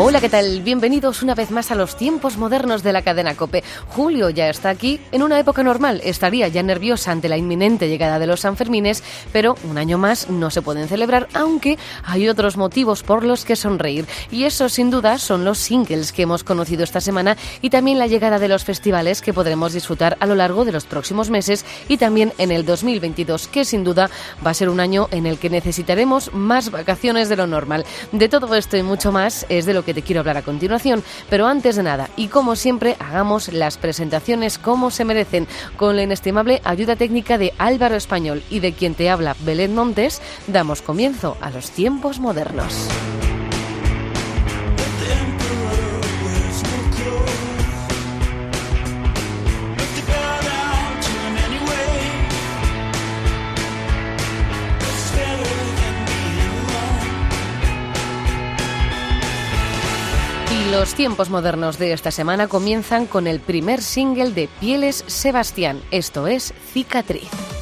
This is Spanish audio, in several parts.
Hola, ¿qué tal? Bienvenidos una vez más a los tiempos modernos de la cadena Cope. Julio ya está aquí. En una época normal estaría ya nerviosa ante la inminente llegada de los Sanfermines, pero un año más no se pueden celebrar, aunque hay otros motivos por los que sonreír. Y eso, sin duda, son los singles que hemos conocido esta semana y también la llegada de los festivales que podremos disfrutar a lo largo de los próximos meses y también en el 2022, que sin duda va a ser un año en el que necesitaremos más vacaciones de lo normal. De todo esto y mucho más es de lo que que te quiero hablar a continuación. Pero antes de nada, y como siempre, hagamos las presentaciones como se merecen, con la inestimable ayuda técnica de Álvaro Español y de quien te habla Belén Montes, damos comienzo a los tiempos modernos. Tiempos modernos de esta semana comienzan con el primer single de Pieles Sebastián, esto es Cicatriz.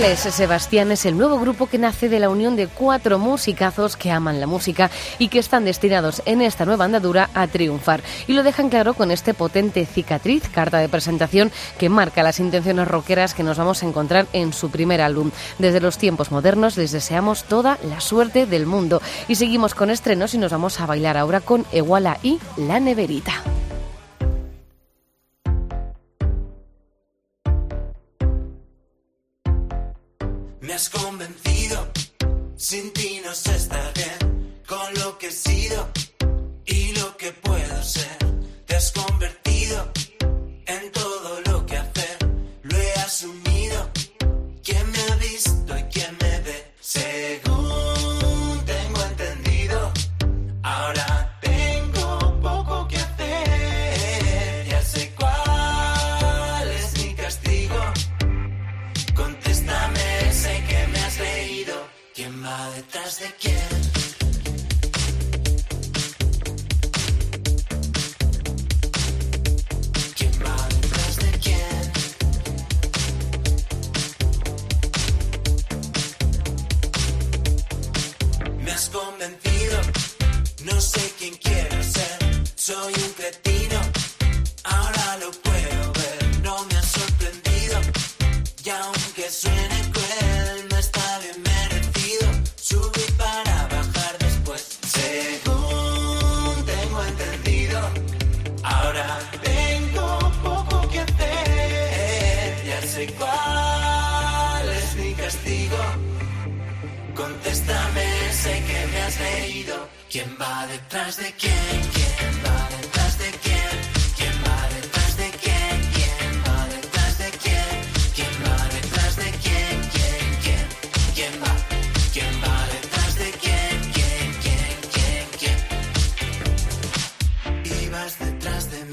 Sebastián es el nuevo grupo que nace de la unión de cuatro musicazos que aman la música y que están destinados en esta nueva andadura a triunfar. Y lo dejan claro con este potente cicatriz, carta de presentación que marca las intenciones rockeras que nos vamos a encontrar en su primer álbum. Desde los tiempos modernos les deseamos toda la suerte del mundo. Y seguimos con estrenos y nos vamos a bailar ahora con Iguala y La Neverita.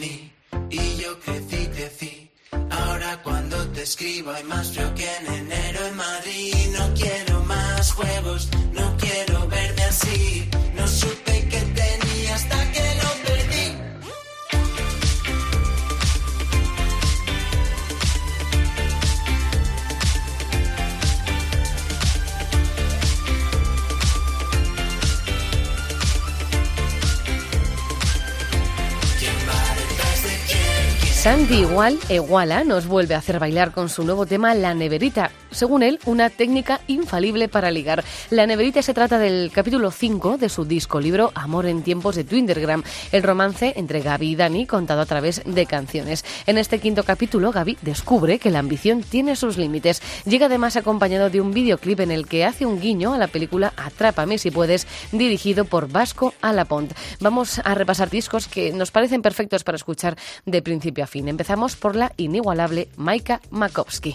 Y yo crecí, crecí. Ahora cuando te escribo hay más frío que en enero en Madrid. No quiero más juegos, no quiero verte así. Sandy Igual Iguala nos vuelve a hacer bailar con su nuevo tema La Neverita. Según él, una técnica infalible para ligar. La Neverita se trata del capítulo 5 de su disco libro Amor en tiempos de Twindergram, el romance entre Gaby y Dani contado a través de canciones. En este quinto capítulo, Gaby descubre que la ambición tiene sus límites. Llega además acompañado de un videoclip en el que hace un guiño a la película Atrápame si puedes, dirigido por Vasco Alapont. Vamos a repasar discos que nos parecen perfectos para escuchar de principio a fin. Empezamos por la inigualable Maika Makowski.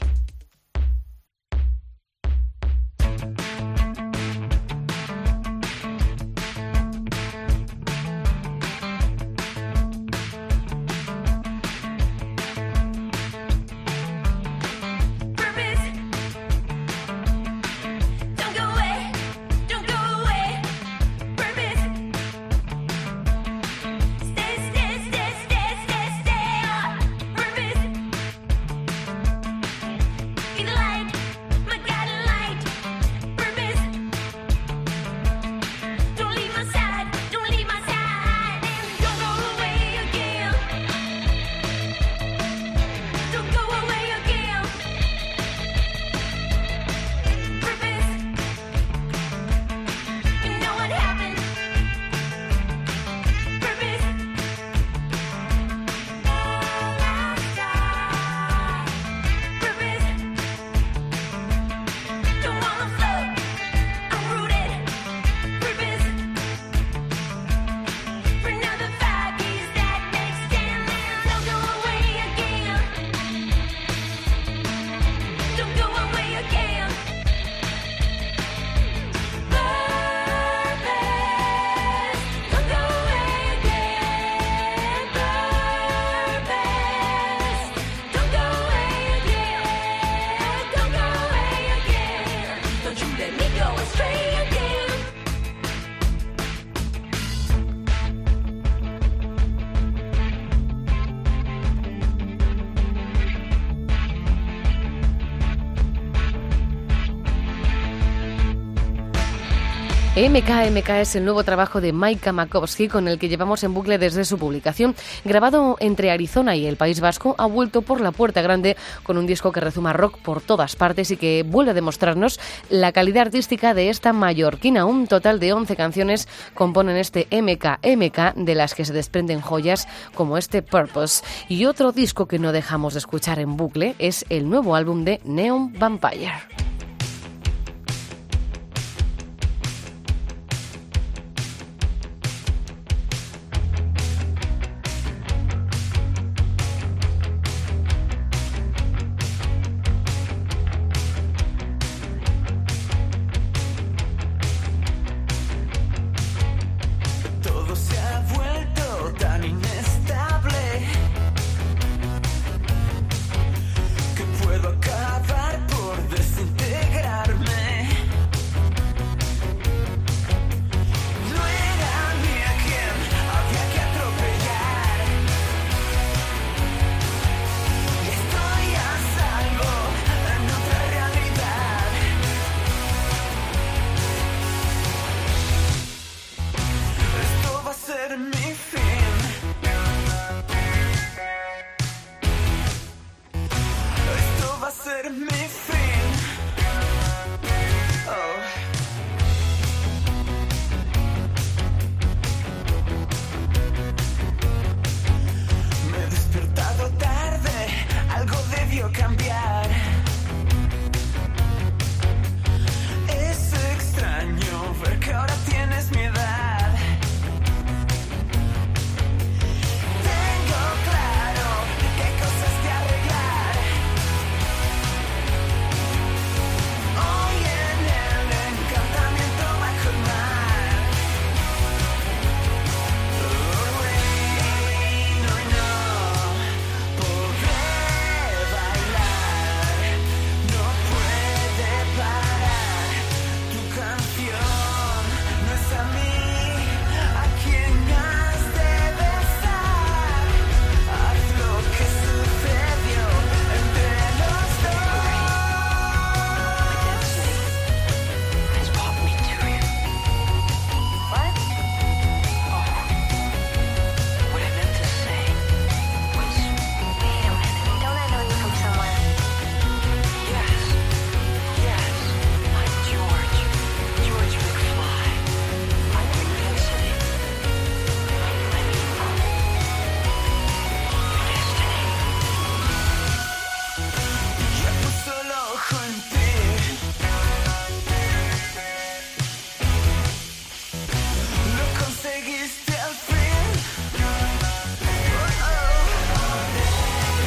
MKMK es el nuevo trabajo de Maika Makowski con el que llevamos en bucle desde su publicación. Grabado entre Arizona y el País Vasco, ha vuelto por la puerta grande con un disco que rezuma rock por todas partes y que vuelve a demostrarnos la calidad artística de esta mallorquina. Un total de 11 canciones componen este MKMK de las que se desprenden joyas como este Purpose. Y otro disco que no dejamos de escuchar en bucle es el nuevo álbum de Neon Vampire.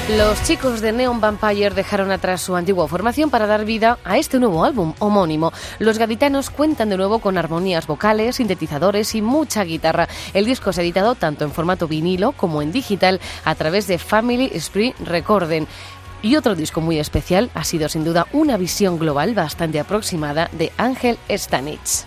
Los chicos de Neon Vampire dejaron atrás su antigua formación para dar vida a este nuevo álbum homónimo. Los gaditanos cuentan de nuevo con armonías vocales, sintetizadores y mucha guitarra. El disco se ha editado tanto en formato vinilo como en digital a través de Family Spree Recording. Y otro disco muy especial ha sido sin duda una visión global bastante aproximada de Ángel Stanich.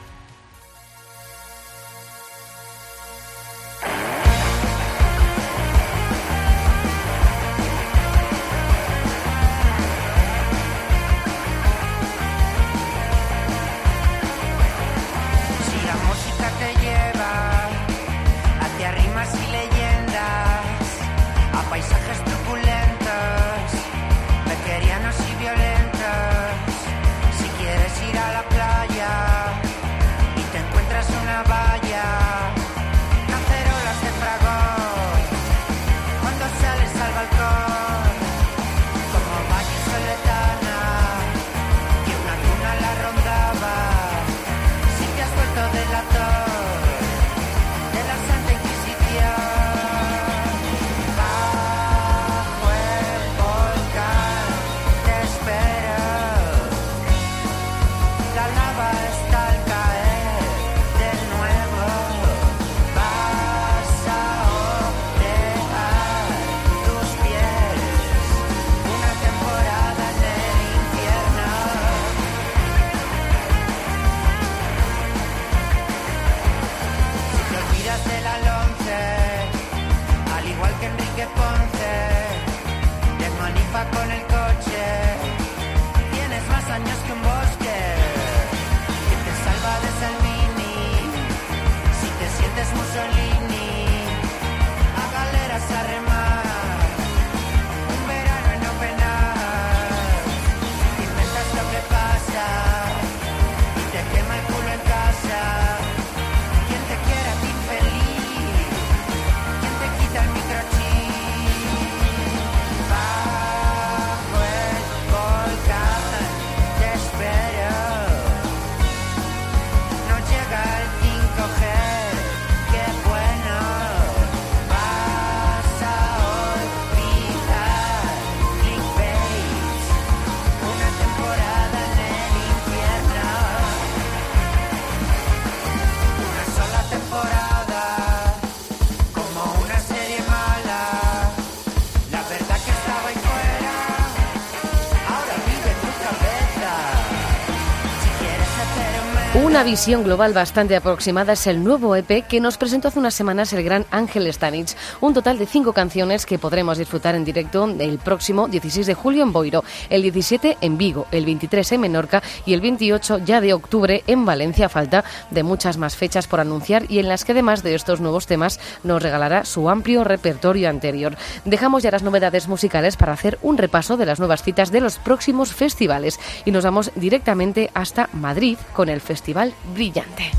Visión global bastante aproximada es el nuevo EP que nos presentó hace unas semanas el gran Ángel Stanich. Un total de cinco canciones que podremos disfrutar en directo el próximo 16 de julio en Boiro, el 17 en Vigo, el 23 en Menorca y el 28 ya de octubre en Valencia. Falta de muchas más fechas por anunciar y en las que además de estos nuevos temas nos regalará su amplio repertorio anterior. Dejamos ya las novedades musicales para hacer un repaso de las nuevas citas de los próximos festivales y nos vamos directamente hasta Madrid con el Festival Brillante.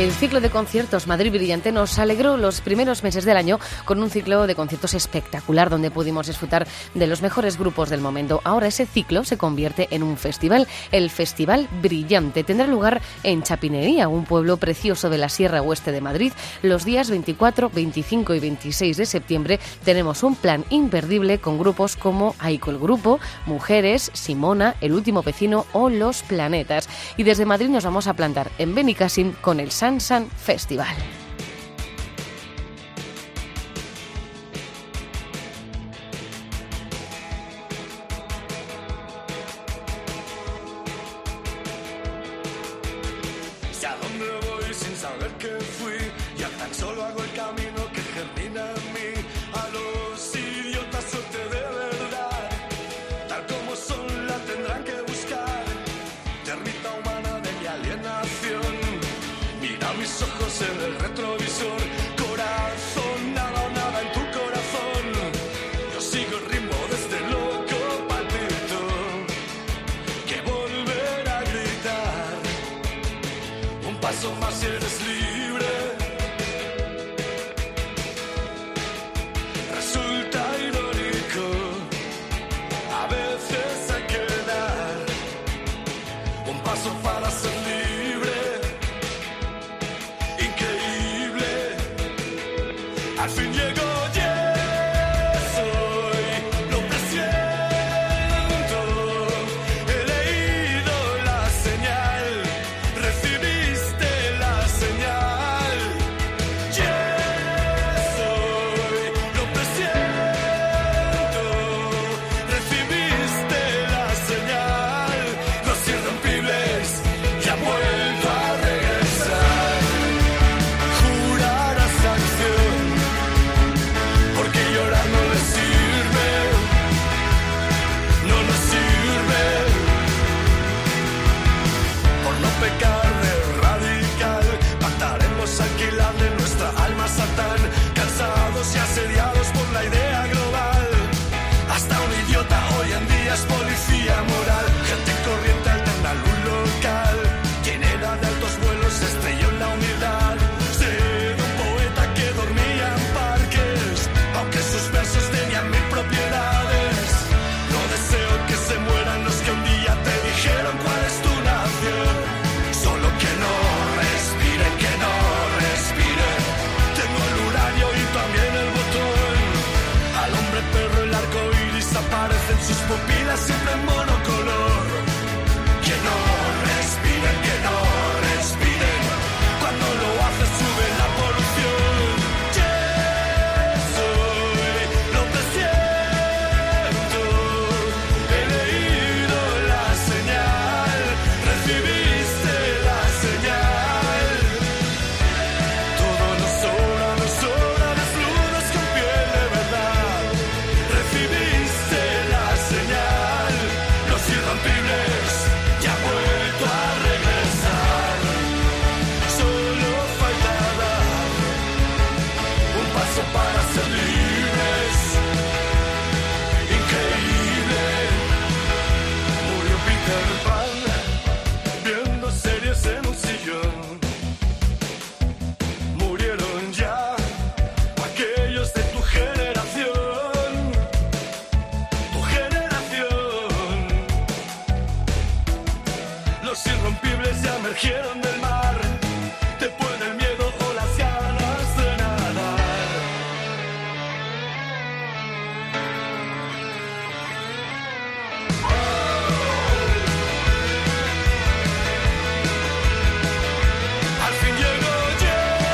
El ciclo de conciertos Madrid Brillante nos alegró los primeros meses del año con un ciclo de conciertos espectacular donde pudimos disfrutar de los mejores grupos del momento. Ahora ese ciclo se convierte en un festival, el Festival Brillante. Tendrá lugar en Chapinería, un pueblo precioso de la Sierra Oeste de Madrid. Los días 24, 25 y 26 de septiembre tenemos un plan imperdible con grupos como Aiko el Grupo, Mujeres, Simona, El Último Vecino o Los Planetas. Y desde Madrid nos vamos a plantar en Benicassim con el Festival.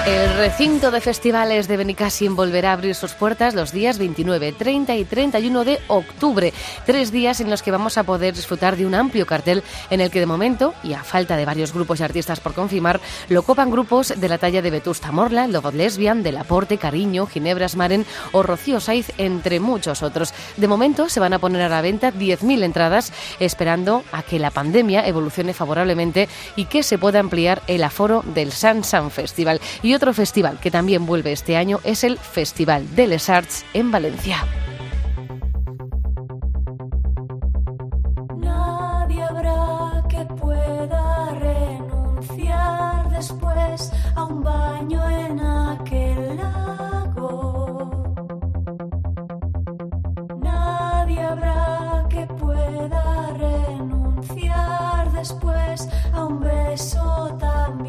El recinto de festivales de Benicassim volverá a abrir sus puertas los días 29, 30 y 31 de octubre. Tres días en los que vamos a poder disfrutar de un amplio cartel en el que de momento, y a falta de varios grupos y artistas por confirmar, lo copan grupos de la talla de Vetusta Morla, Lobot Lesbian, Del Aporte, Cariño, Ginebras Maren o Rocío Saiz, entre muchos otros. De momento se van a poner a la venta 10.000 entradas, esperando a que la pandemia evolucione favorablemente y que se pueda ampliar el aforo del San San Festival. Y otro festival que también vuelve este año es el Festival de Les Arts en Valencia. Nadie habrá que pueda renunciar después a un baño en aquel lago. Nadie habrá que pueda renunciar después a un beso tan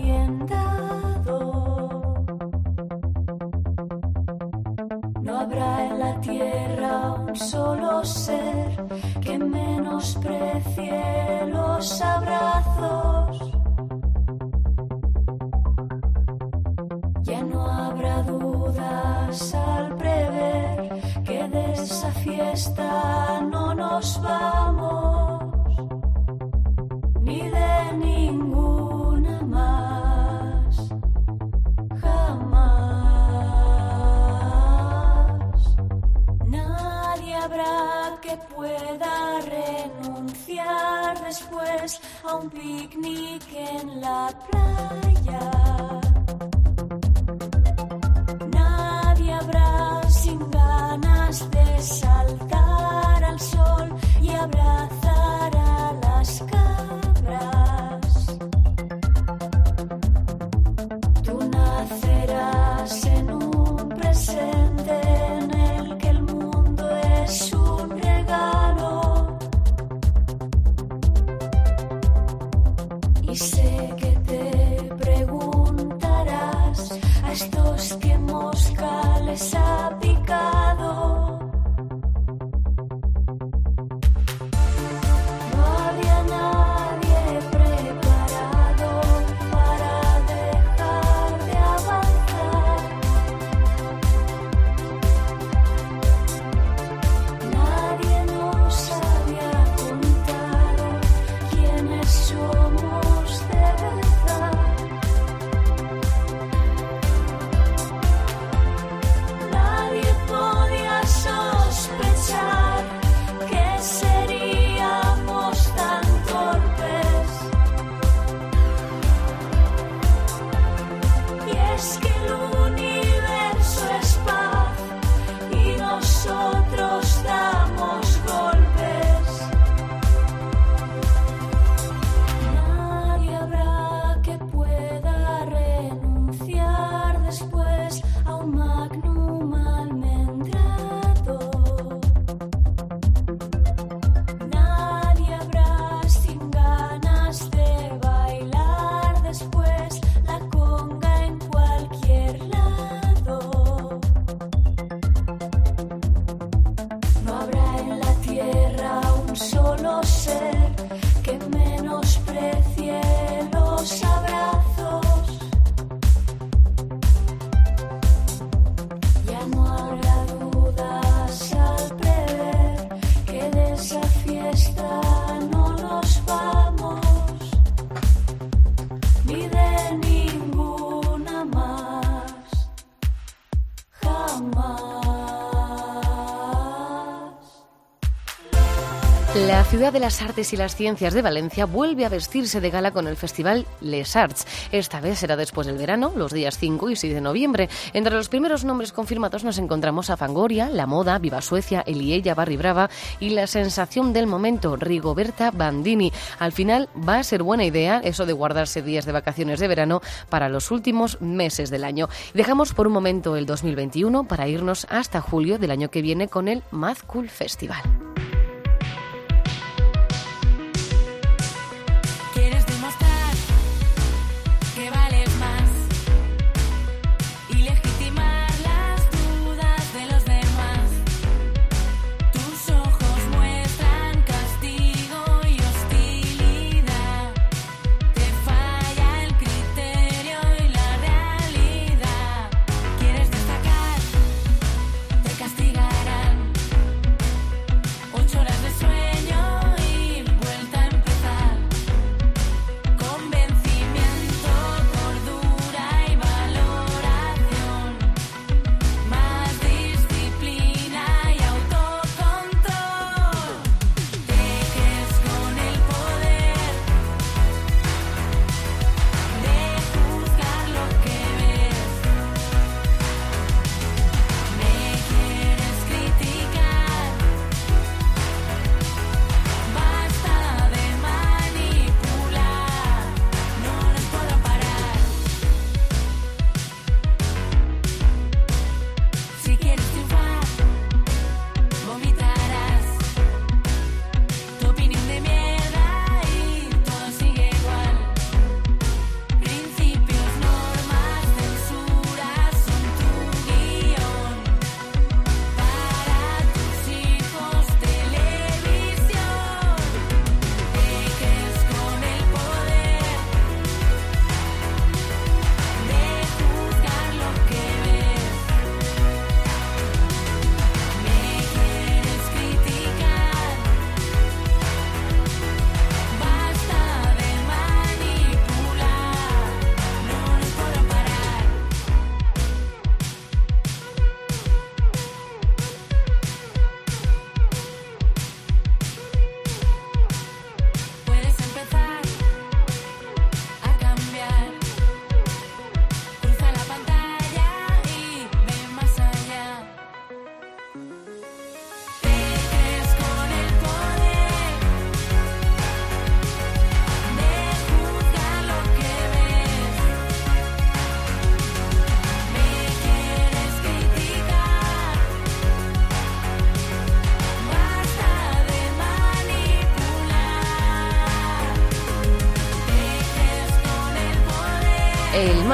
ciudad de las artes y las ciencias de Valencia vuelve a vestirse de gala con el festival Les Arts. Esta vez será después del verano, los días 5 y 6 de noviembre. Entre los primeros nombres confirmados nos encontramos a Fangoria, La Moda, Viva Suecia, Eliella, Barry Brava y la sensación del momento, Rigoberta Bandini. Al final va a ser buena idea eso de guardarse días de vacaciones de verano para los últimos meses del año. Dejamos por un momento el 2021 para irnos hasta julio del año que viene con el Mad Cool Festival.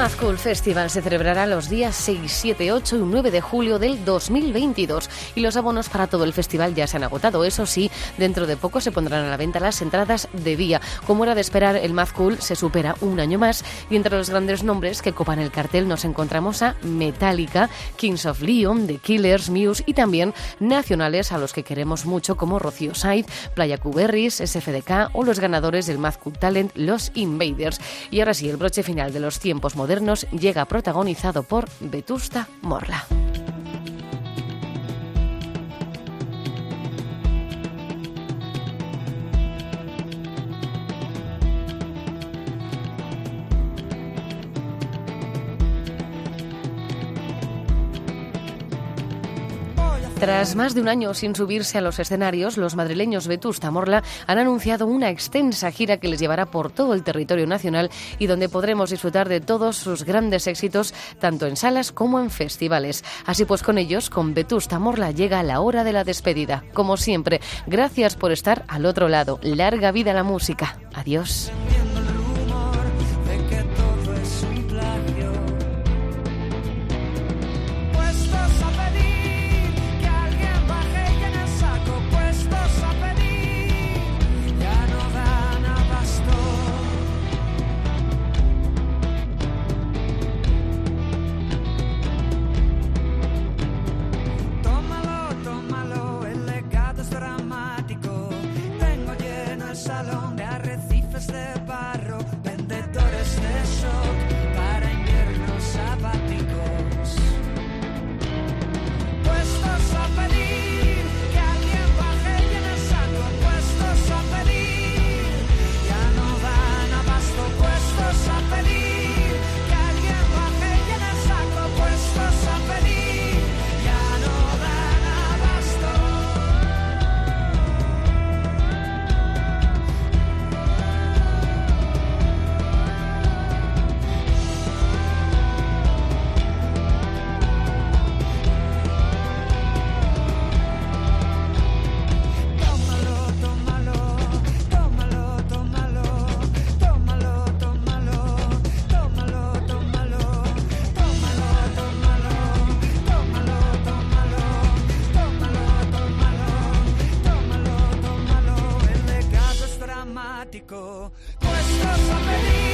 programa Cool Festival se celebrará los días 6, 7, 8 y 9 de julio del 2022 y los abonos para todo el festival ya se han agotado. Eso sí, dentro de poco se pondrán a la venta las entradas de día. Como era de esperar, el Mad Cool se supera un año más y entre los grandes nombres que copan el cartel nos encontramos a Metallica, Kings of Leon, The Killers, Muse y también nacionales a los que queremos mucho como Rocío Said, Playa Cuberris, SFDK o los ganadores del Mad Cool Talent, los Invaders. Y ahora sí, el broche final de los tiempos modernos llega protagonizado por Vetusta Morla. Tras más de un año sin subirse a los escenarios, los madrileños Vetusta Morla han anunciado una extensa gira que les llevará por todo el territorio nacional y donde podremos disfrutar de todos sus grandes éxitos, tanto en salas como en festivales. Así pues, con ellos, con Vetusta Morla llega la hora de la despedida. Como siempre, gracias por estar al otro lado. Larga vida la música. Adiós. Dramático. Puestos a pedir